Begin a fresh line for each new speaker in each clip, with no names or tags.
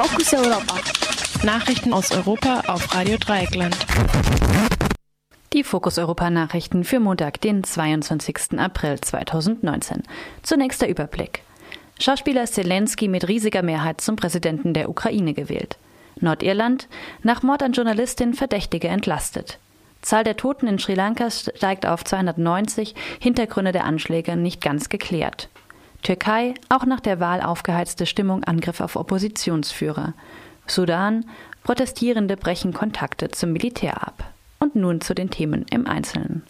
Fokus Europa.
Nachrichten aus Europa auf Radio Dreieckland.
Die Fokus Europa Nachrichten für Montag, den 22. April 2019. Zunächst der Überblick. Schauspieler Zelensky mit riesiger Mehrheit zum Präsidenten der Ukraine gewählt. Nordirland, nach Mord an Journalistin Verdächtige entlastet. Zahl der Toten in Sri Lanka steigt auf 290, Hintergründe der Anschläge nicht ganz geklärt. Türkei, auch nach der Wahl aufgeheizte Stimmung Angriff auf Oppositionsführer. Sudan, Protestierende brechen Kontakte zum Militär ab. Und nun zu den Themen im Einzelnen.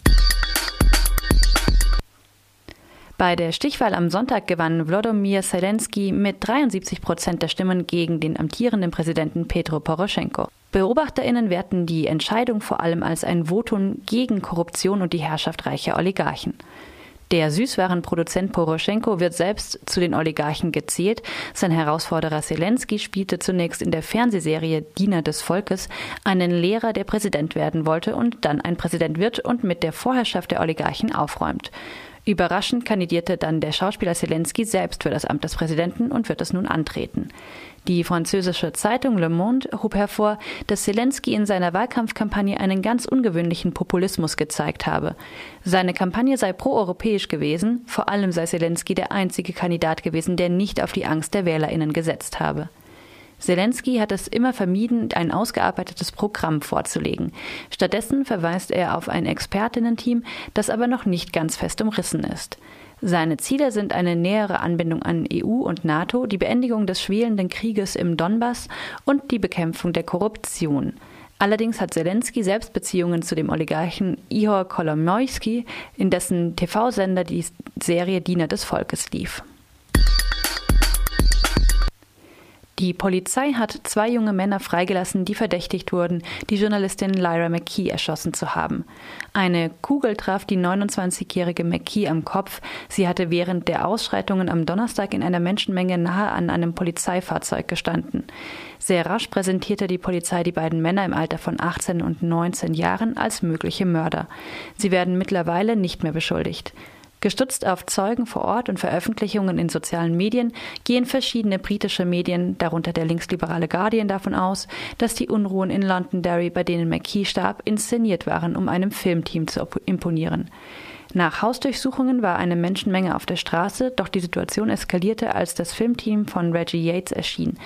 Bei der Stichwahl am Sonntag gewann Wlodomir Zelensky mit 73 Prozent der Stimmen gegen den amtierenden Präsidenten Petro Poroschenko. BeobachterInnen werten die Entscheidung vor allem als ein Votum gegen Korruption und die Herrschaft reicher Oligarchen. Der Süßwarenproduzent Poroschenko wird selbst zu den Oligarchen gezählt. Sein Herausforderer Zelensky spielte zunächst in der Fernsehserie Diener des Volkes einen Lehrer, der Präsident werden wollte und dann ein Präsident wird und mit der Vorherrschaft der Oligarchen aufräumt. Überraschend kandidierte dann der Schauspieler Zelensky selbst für das Amt des Präsidenten und wird es nun antreten. Die französische Zeitung Le Monde hob hervor, dass Zelensky in seiner Wahlkampfkampagne einen ganz ungewöhnlichen Populismus gezeigt habe. Seine Kampagne sei proeuropäisch gewesen, vor allem sei Zelensky der einzige Kandidat gewesen, der nicht auf die Angst der Wählerinnen gesetzt habe. Zelensky hat es immer vermieden, ein ausgearbeitetes Programm vorzulegen. Stattdessen verweist er auf ein Expertinnenteam, das aber noch nicht ganz fest umrissen ist. Seine Ziele sind eine nähere Anbindung an EU und NATO, die Beendigung des schwelenden Krieges im Donbass und die Bekämpfung der Korruption. Allerdings hat Zelensky selbst Beziehungen zu dem Oligarchen Ihor Kolomoisky, in dessen TV-Sender die Serie Diener des Volkes lief. Die Polizei hat zwei junge Männer freigelassen, die verdächtigt wurden, die Journalistin Lyra McKee erschossen zu haben. Eine Kugel traf die 29-jährige McKee am Kopf. Sie hatte während der Ausschreitungen am Donnerstag in einer Menschenmenge nahe an einem Polizeifahrzeug gestanden. Sehr rasch präsentierte die Polizei die beiden Männer im Alter von 18 und 19 Jahren als mögliche Mörder. Sie werden mittlerweile nicht mehr beschuldigt. Gestützt auf Zeugen vor Ort und Veröffentlichungen in sozialen Medien gehen verschiedene britische Medien, darunter der linksliberale Guardian, davon aus, dass die Unruhen in Londonderry, bei denen McKee starb, inszeniert waren, um einem Filmteam zu imponieren. Nach Hausdurchsuchungen war eine Menschenmenge auf der Straße, doch die Situation eskalierte, als das Filmteam von Reggie Yates erschien.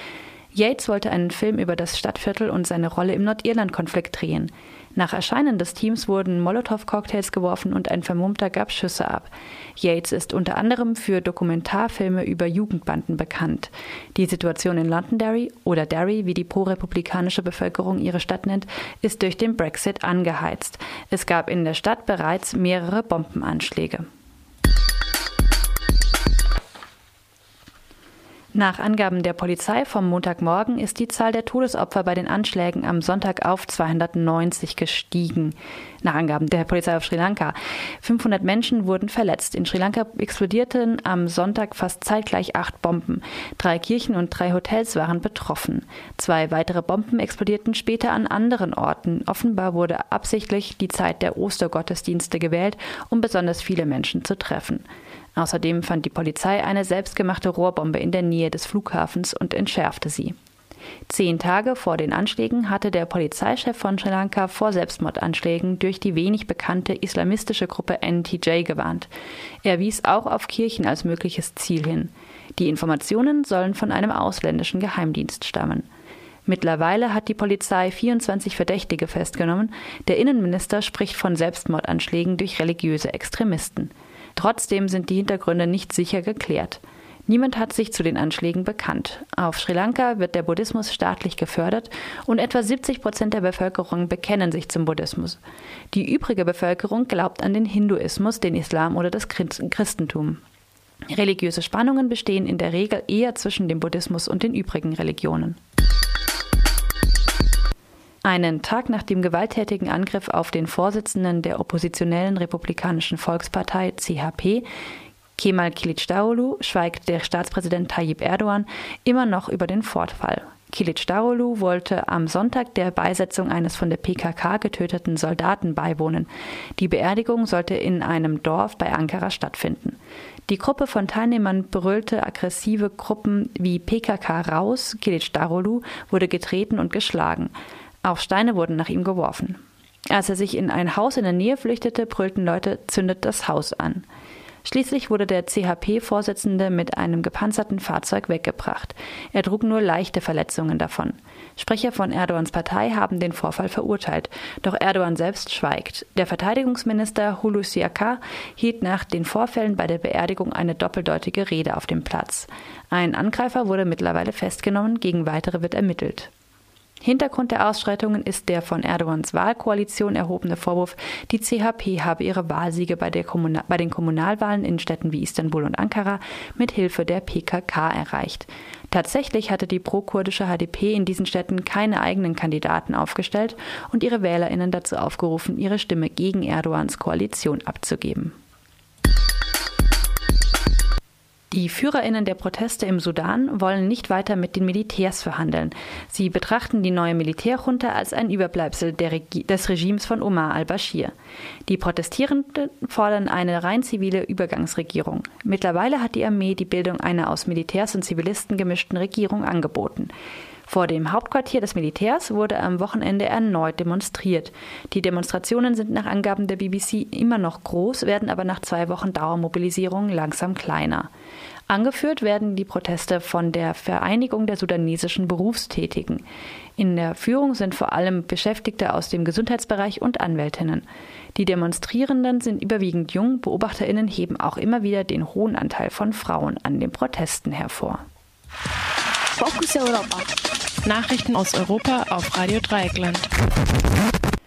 Yates wollte einen Film über das Stadtviertel und seine Rolle im Nordirland-Konflikt drehen. Nach Erscheinen des Teams wurden Molotow-Cocktails geworfen und ein Vermummter gab Schüsse ab. Yates ist unter anderem für Dokumentarfilme über Jugendbanden bekannt. Die Situation in Londonderry oder Derry, wie die pro-republikanische Bevölkerung ihre Stadt nennt, ist durch den Brexit angeheizt. Es gab in der Stadt bereits mehrere Bombenanschläge. Nach Angaben der Polizei vom Montagmorgen ist die Zahl der Todesopfer bei den Anschlägen am Sonntag auf 290 gestiegen. Nach Angaben der Polizei auf Sri Lanka. 500 Menschen wurden verletzt. In Sri Lanka explodierten am Sonntag fast zeitgleich acht Bomben. Drei Kirchen und drei Hotels waren betroffen. Zwei weitere Bomben explodierten später an anderen Orten. Offenbar wurde absichtlich die Zeit der Ostergottesdienste gewählt, um besonders viele Menschen zu treffen. Außerdem fand die Polizei eine selbstgemachte Rohrbombe in der Nähe des Flughafens und entschärfte sie. Zehn Tage vor den Anschlägen hatte der Polizeichef von Sri Lanka vor Selbstmordanschlägen durch die wenig bekannte islamistische Gruppe NTJ gewarnt. Er wies auch auf Kirchen als mögliches Ziel hin. Die Informationen sollen von einem ausländischen Geheimdienst stammen. Mittlerweile hat die Polizei 24 Verdächtige festgenommen. Der Innenminister spricht von Selbstmordanschlägen durch religiöse Extremisten. Trotzdem sind die Hintergründe nicht sicher geklärt. Niemand hat sich zu den Anschlägen bekannt. Auf Sri Lanka wird der Buddhismus staatlich gefördert und etwa 70 Prozent der Bevölkerung bekennen sich zum Buddhismus. Die übrige Bevölkerung glaubt an den Hinduismus, den Islam oder das Christentum. Religiöse Spannungen bestehen in der Regel eher zwischen dem Buddhismus und den übrigen Religionen. Einen Tag nach dem gewalttätigen Angriff auf den Vorsitzenden der oppositionellen Republikanischen Volkspartei CHP, Kemal Kilicdaroglu, schweigt der Staatspräsident Tayyip Erdogan immer noch über den Vorfall. Kilicdaroglu wollte am Sonntag der Beisetzung eines von der PKK getöteten Soldaten beiwohnen. Die Beerdigung sollte in einem Dorf bei Ankara stattfinden. Die Gruppe von Teilnehmern brüllte aggressive Gruppen wie PKK raus, Kilic Darolu wurde getreten und geschlagen. Auch Steine wurden nach ihm geworfen. Als er sich in ein Haus in der Nähe flüchtete, brüllten Leute, zündet das Haus an. Schließlich wurde der CHP-Vorsitzende mit einem gepanzerten Fahrzeug weggebracht. Er trug nur leichte Verletzungen davon. Sprecher von Erdogans Partei haben den Vorfall verurteilt, doch Erdogan selbst schweigt. Der Verteidigungsminister Hulusi Akar hielt nach den Vorfällen bei der Beerdigung eine doppeldeutige Rede auf dem Platz. Ein Angreifer wurde mittlerweile festgenommen, gegen weitere wird ermittelt. Hintergrund der Ausschreitungen ist der von Erdogans Wahlkoalition erhobene Vorwurf, die CHP habe ihre Wahlsiege bei, bei, den Kommunalwahlen in Städten wie Istanbul und Ankara mit Hilfe der PKK erreicht. Tatsächlich hatte die pro-kurdische HDP in diesen Städten keine eigenen Kandidaten aufgestellt und ihre Wählerinnen dazu aufgerufen, ihre Stimme gegen Erdogans Koalition abzugeben. Die Führerinnen der Proteste im Sudan wollen nicht weiter mit den Militärs verhandeln. Sie betrachten die neue Militärjunta als ein Überbleibsel Regi des Regimes von Omar al-Bashir. Die Protestierenden fordern eine rein zivile Übergangsregierung. Mittlerweile hat die Armee die Bildung einer aus Militärs und Zivilisten gemischten Regierung angeboten. Vor dem Hauptquartier des Militärs wurde am Wochenende erneut demonstriert. Die Demonstrationen sind nach Angaben der BBC immer noch groß, werden aber nach zwei Wochen Dauermobilisierung langsam kleiner. Angeführt werden die Proteste von der Vereinigung der sudanesischen Berufstätigen. In der Führung sind vor allem Beschäftigte aus dem Gesundheitsbereich und Anwältinnen. Die Demonstrierenden sind überwiegend jung, Beobachterinnen heben auch immer wieder den hohen Anteil von Frauen an den Protesten hervor.
Fokus Europa. Nachrichten aus Europa auf Radio Dreieckland.